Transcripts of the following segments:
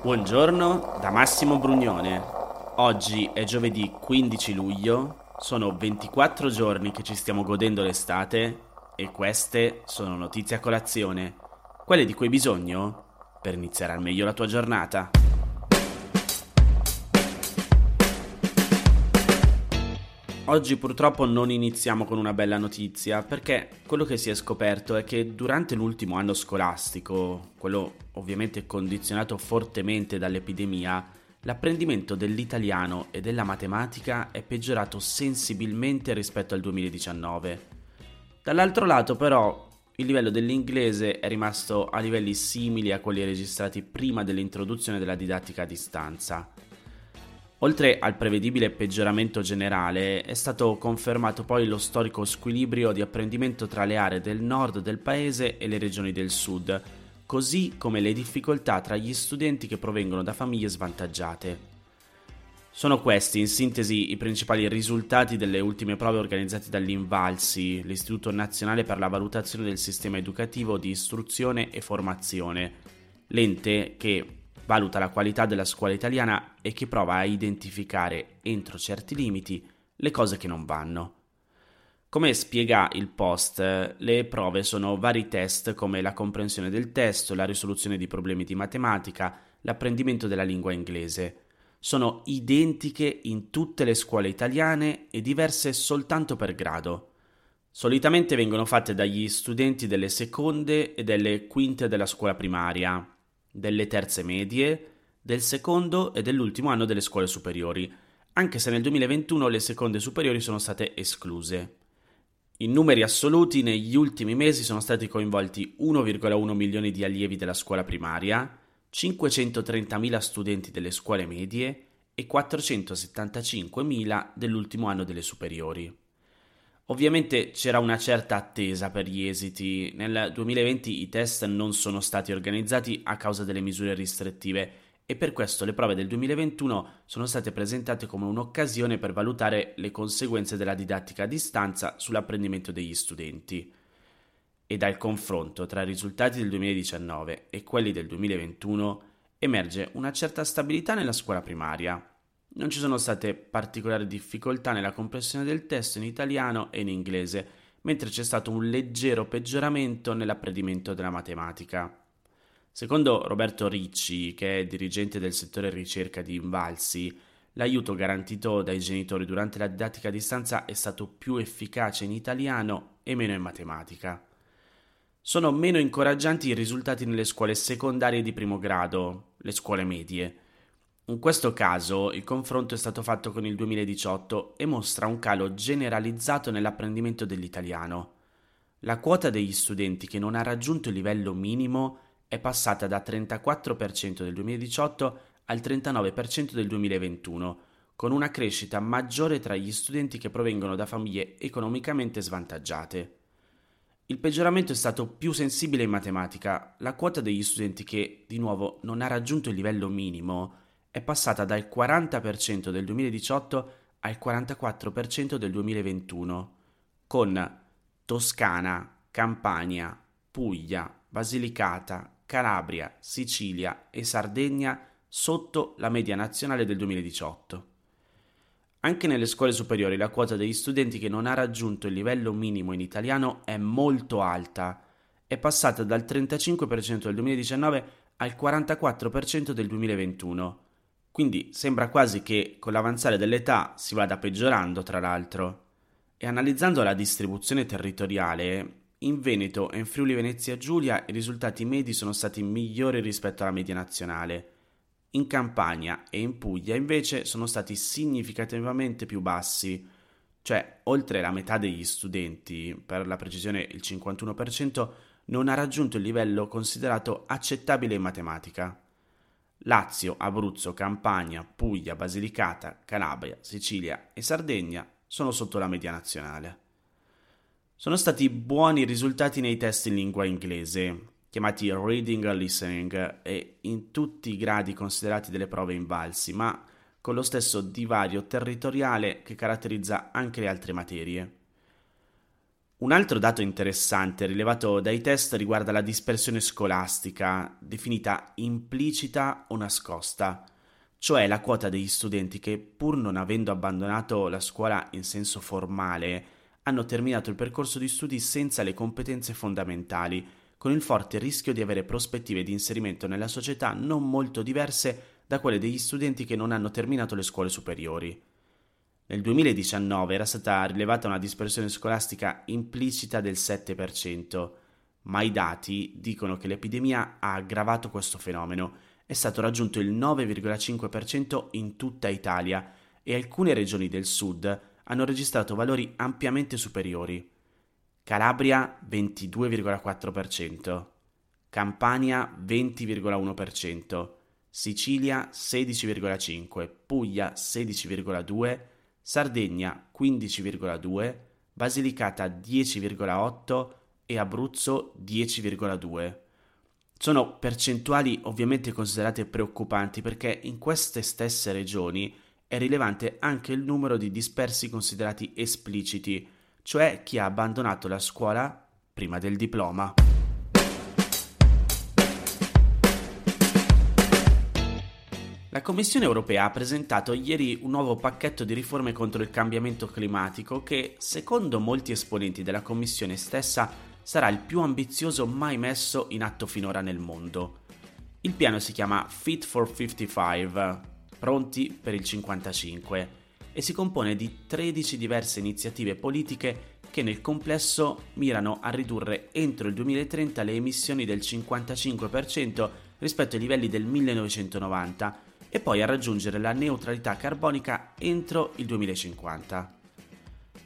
Buongiorno da Massimo Brugnone. Oggi è giovedì 15 luglio, sono 24 giorni che ci stiamo godendo l'estate e queste sono notizie a colazione, quelle di cui hai bisogno per iniziare al meglio la tua giornata. Oggi purtroppo non iniziamo con una bella notizia perché quello che si è scoperto è che durante l'ultimo anno scolastico, quello ovviamente condizionato fortemente dall'epidemia, l'apprendimento dell'italiano e della matematica è peggiorato sensibilmente rispetto al 2019. Dall'altro lato però il livello dell'inglese è rimasto a livelli simili a quelli registrati prima dell'introduzione della didattica a distanza. Oltre al prevedibile peggioramento generale, è stato confermato poi lo storico squilibrio di apprendimento tra le aree del nord del paese e le regioni del sud, così come le difficoltà tra gli studenti che provengono da famiglie svantaggiate. Sono questi, in sintesi, i principali risultati delle ultime prove organizzate dall'Invalsi, l'Istituto Nazionale per la Valutazione del Sistema Educativo di Istruzione e Formazione, l'ente che valuta la qualità della scuola italiana e che prova a identificare, entro certi limiti, le cose che non vanno. Come spiega il post, le prove sono vari test come la comprensione del testo, la risoluzione di problemi di matematica, l'apprendimento della lingua inglese. Sono identiche in tutte le scuole italiane e diverse soltanto per grado. Solitamente vengono fatte dagli studenti delle seconde e delle quinte della scuola primaria, delle terze medie, del secondo e dell'ultimo anno delle scuole superiori, anche se nel 2021 le seconde superiori sono state escluse. In numeri assoluti, negli ultimi mesi sono stati coinvolti 1,1 milioni di allievi della scuola primaria, 530.000 studenti delle scuole medie e 475.000 dell'ultimo anno delle superiori. Ovviamente c'era una certa attesa per gli esiti. Nel 2020 i test non sono stati organizzati a causa delle misure restrittive e per questo le prove del 2021 sono state presentate come un'occasione per valutare le conseguenze della didattica a distanza sull'apprendimento degli studenti. E dal confronto tra i risultati del 2019 e quelli del 2021 emerge una certa stabilità nella scuola primaria, non ci sono state particolari difficoltà nella comprensione del testo in italiano e in inglese, mentre c'è stato un leggero peggioramento nell'apprendimento della matematica. Secondo Roberto Ricci, che è dirigente del settore ricerca di Invalsi, l'aiuto garantito dai genitori durante la didattica a distanza è stato più efficace in italiano e meno in matematica. Sono meno incoraggianti i risultati nelle scuole secondarie di primo grado, le scuole medie. In questo caso il confronto è stato fatto con il 2018 e mostra un calo generalizzato nell'apprendimento dell'italiano. La quota degli studenti che non ha raggiunto il livello minimo è passata da 34% del 2018 al 39% del 2021, con una crescita maggiore tra gli studenti che provengono da famiglie economicamente svantaggiate. Il peggioramento è stato più sensibile in matematica. La quota degli studenti che, di nuovo, non ha raggiunto il livello minimo è passata dal 40% del 2018 al 44% del 2021, con Toscana, Campania, Puglia, Basilicata, Calabria, Sicilia e Sardegna sotto la media nazionale del 2018. Anche nelle scuole superiori la quota degli studenti che non ha raggiunto il livello minimo in italiano è molto alta, è passata dal 35% del 2019 al 44% del 2021 quindi sembra quasi che con l'avanzare dell'età si vada peggiorando, tra l'altro. E analizzando la distribuzione territoriale, in Veneto e in Friuli Venezia Giulia i risultati medi sono stati migliori rispetto alla media nazionale. In Campania e in Puglia invece sono stati significativamente più bassi, cioè oltre la metà degli studenti, per la precisione il 51%, non ha raggiunto il livello considerato accettabile in matematica. Lazio, Abruzzo, Campania, Puglia, Basilicata, Calabria, Sicilia e Sardegna sono sotto la media nazionale. Sono stati buoni risultati nei test in lingua inglese, chiamati reading e listening, e in tutti i gradi considerati delle prove invalsi, ma con lo stesso divario territoriale che caratterizza anche le altre materie. Un altro dato interessante rilevato dai test riguarda la dispersione scolastica, definita implicita o nascosta, cioè la quota degli studenti che, pur non avendo abbandonato la scuola in senso formale, hanno terminato il percorso di studi senza le competenze fondamentali, con il forte rischio di avere prospettive di inserimento nella società non molto diverse da quelle degli studenti che non hanno terminato le scuole superiori. Nel 2019 era stata rilevata una dispersione scolastica implicita del 7%, ma i dati dicono che l'epidemia ha aggravato questo fenomeno. È stato raggiunto il 9,5% in tutta Italia e alcune regioni del sud hanno registrato valori ampiamente superiori. Calabria 22,4%, Campania 20,1%, Sicilia 16,5%, Puglia 16,2%, Sardegna 15,2, Basilicata 10,8 e Abruzzo 10,2. Sono percentuali ovviamente considerate preoccupanti perché in queste stesse regioni è rilevante anche il numero di dispersi considerati espliciti, cioè chi ha abbandonato la scuola prima del diploma. La Commissione europea ha presentato ieri un nuovo pacchetto di riforme contro il cambiamento climatico che, secondo molti esponenti della Commissione stessa, sarà il più ambizioso mai messo in atto finora nel mondo. Il piano si chiama Fit for 55, pronti per il 55, e si compone di 13 diverse iniziative politiche che nel complesso mirano a ridurre entro il 2030 le emissioni del 55% rispetto ai livelli del 1990 e poi a raggiungere la neutralità carbonica entro il 2050.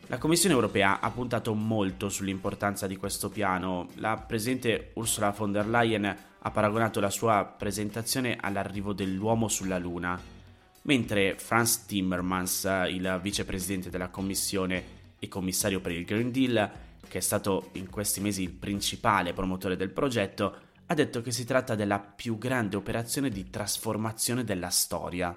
La Commissione europea ha puntato molto sull'importanza di questo piano. La presidente Ursula von der Leyen ha paragonato la sua presentazione all'arrivo dell'uomo sulla Luna, mentre Franz Timmermans, il vicepresidente della Commissione e commissario per il Green Deal, che è stato in questi mesi il principale promotore del progetto, ha detto che si tratta della più grande operazione di trasformazione della storia.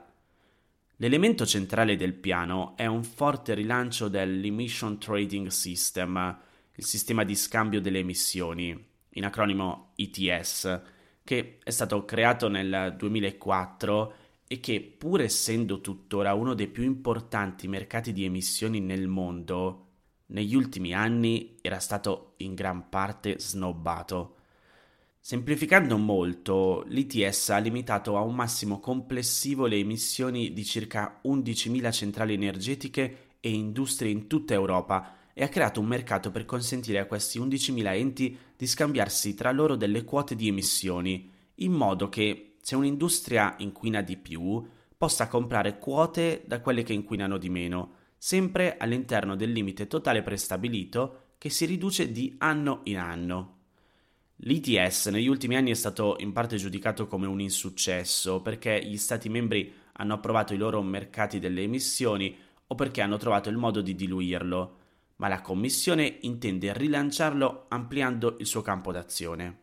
L'elemento centrale del piano è un forte rilancio dell'Emission Trading System, il sistema di scambio delle emissioni, in acronimo ETS, che è stato creato nel 2004 e che, pur essendo tuttora uno dei più importanti mercati di emissioni nel mondo, negli ultimi anni era stato in gran parte snobbato. Semplificando molto, l'ITS ha limitato a un massimo complessivo le emissioni di circa 11.000 centrali energetiche e industrie in tutta Europa e ha creato un mercato per consentire a questi 11.000 enti di scambiarsi tra loro delle quote di emissioni, in modo che se un'industria inquina di più possa comprare quote da quelle che inquinano di meno, sempre all'interno del limite totale prestabilito che si riduce di anno in anno. L'ITS negli ultimi anni è stato in parte giudicato come un insuccesso perché gli Stati membri hanno approvato i loro mercati delle emissioni o perché hanno trovato il modo di diluirlo, ma la Commissione intende rilanciarlo ampliando il suo campo d'azione.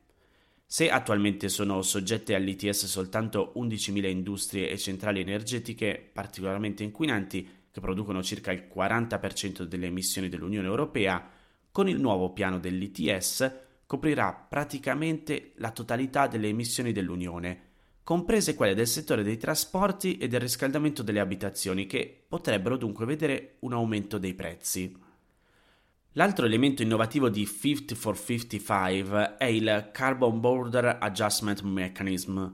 Se attualmente sono soggette all'ITS soltanto 11.000 industrie e centrali energetiche particolarmente inquinanti che producono circa il 40% delle emissioni dell'Unione Europea, con il nuovo piano dell'ITS coprirà praticamente la totalità delle emissioni dell'Unione, comprese quelle del settore dei trasporti e del riscaldamento delle abitazioni, che potrebbero dunque vedere un aumento dei prezzi. L'altro elemento innovativo di 50 for 55 è il Carbon Border Adjustment Mechanism,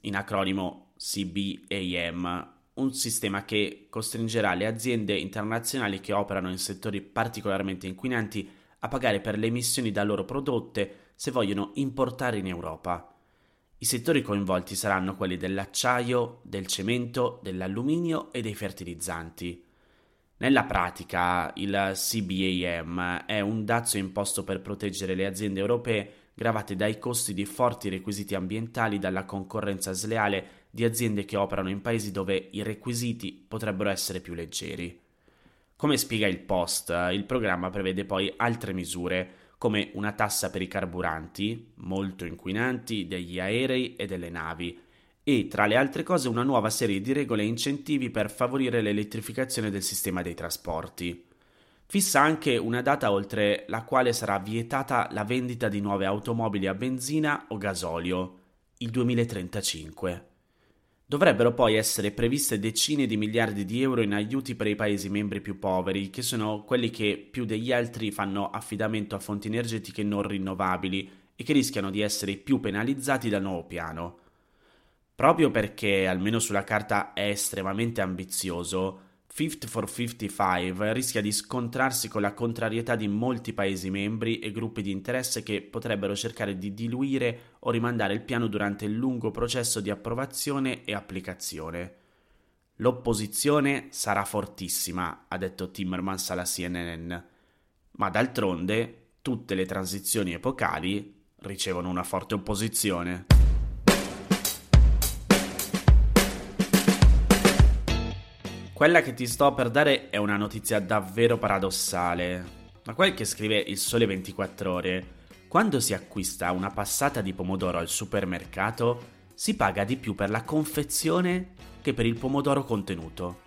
in acronimo CBAM, un sistema che costringerà le aziende internazionali che operano in settori particolarmente inquinanti a pagare per le emissioni da loro prodotte se vogliono importare in Europa. I settori coinvolti saranno quelli dell'acciaio, del cemento, dell'alluminio e dei fertilizzanti. Nella pratica il CBAM è un dazio imposto per proteggere le aziende europee gravate dai costi di forti requisiti ambientali dalla concorrenza sleale di aziende che operano in paesi dove i requisiti potrebbero essere più leggeri. Come spiega il Post, il programma prevede poi altre misure, come una tassa per i carburanti, molto inquinanti, degli aerei e delle navi, e tra le altre cose una nuova serie di regole e incentivi per favorire l'elettrificazione del sistema dei trasporti. fissa anche una data oltre la quale sarà vietata la vendita di nuove automobili a benzina o gasolio, il 2035. Dovrebbero poi essere previste decine di miliardi di euro in aiuti per i Paesi membri più poveri, che sono quelli che più degli altri fanno affidamento a fonti energetiche non rinnovabili e che rischiano di essere più penalizzati dal nuovo piano. Proprio perché, almeno sulla carta, è estremamente ambizioso, Fifth for 55 rischia di scontrarsi con la contrarietà di molti Paesi membri e gruppi di interesse che potrebbero cercare di diluire o rimandare il piano durante il lungo processo di approvazione e applicazione. L'opposizione sarà fortissima, ha detto Timmermans alla CNN, ma d'altronde tutte le transizioni epocali ricevono una forte opposizione. Quella che ti sto per dare è una notizia davvero paradossale. Ma quel che scrive il Sole 24 ore, quando si acquista una passata di pomodoro al supermercato, si paga di più per la confezione che per il pomodoro contenuto.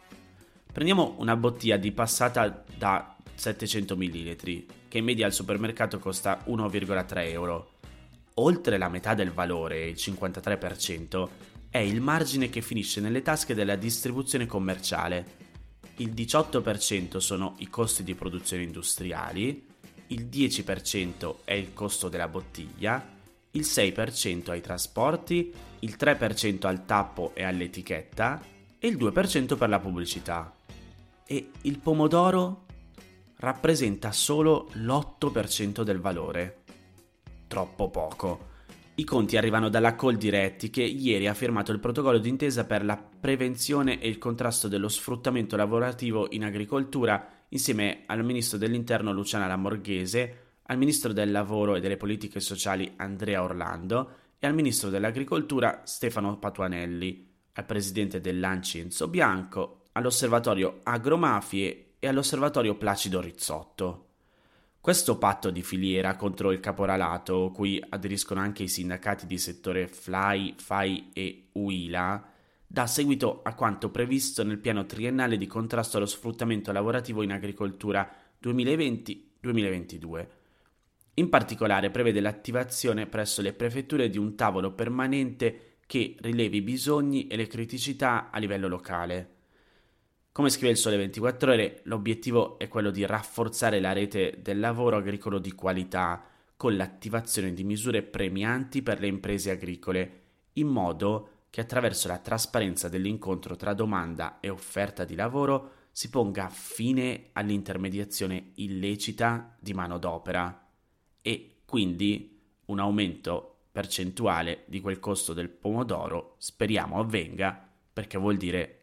Prendiamo una bottiglia di passata da 700 ml, che in media al supermercato costa 1,3 euro. Oltre la metà del valore, il 53%, è il margine che finisce nelle tasche della distribuzione commerciale. Il 18% sono i costi di produzione industriali, il 10% è il costo della bottiglia, il 6% ai trasporti, il 3% al tappo e all'etichetta e il 2% per la pubblicità. E il pomodoro rappresenta solo l'8% del valore. Troppo poco. I conti arrivano dalla Coldiretti che ieri ha firmato il protocollo d'intesa per la prevenzione e il contrasto dello sfruttamento lavorativo in agricoltura insieme al ministro dell'Interno Luciana Lamorghese, al ministro del Lavoro e delle Politiche Sociali Andrea Orlando e al ministro dell'Agricoltura Stefano Patuanelli, al presidente dell'Anci Enzo Bianco, all'osservatorio Agromafie e all'osservatorio Placido Rizzotto. Questo patto di filiera contro il caporalato, cui aderiscono anche i sindacati di settore FLAI, FAI e UILA, dà seguito a quanto previsto nel piano triennale di contrasto allo sfruttamento lavorativo in agricoltura 2020-2022. In particolare prevede l'attivazione presso le prefetture di un tavolo permanente che rilevi i bisogni e le criticità a livello locale. Come scrive il Sole 24 Ore, l'obiettivo è quello di rafforzare la rete del lavoro agricolo di qualità con l'attivazione di misure premianti per le imprese agricole, in modo che attraverso la trasparenza dell'incontro tra domanda e offerta di lavoro si ponga fine all'intermediazione illecita di manodopera. E quindi un aumento percentuale di quel costo del pomodoro speriamo avvenga perché vuol dire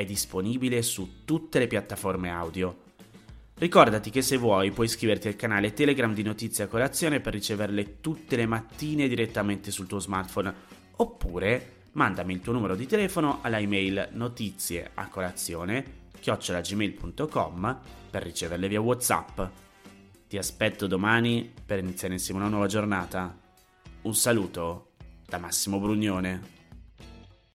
È disponibile su tutte le piattaforme audio. Ricordati che se vuoi puoi iscriverti al canale Telegram di Notizie a Colazione per riceverle tutte le mattine direttamente sul tuo smartphone oppure mandami il tuo numero di telefono alla email notizie chiocciolagmail.com per riceverle via Whatsapp. Ti aspetto domani per iniziare insieme una nuova giornata. Un saluto da Massimo Brugnone.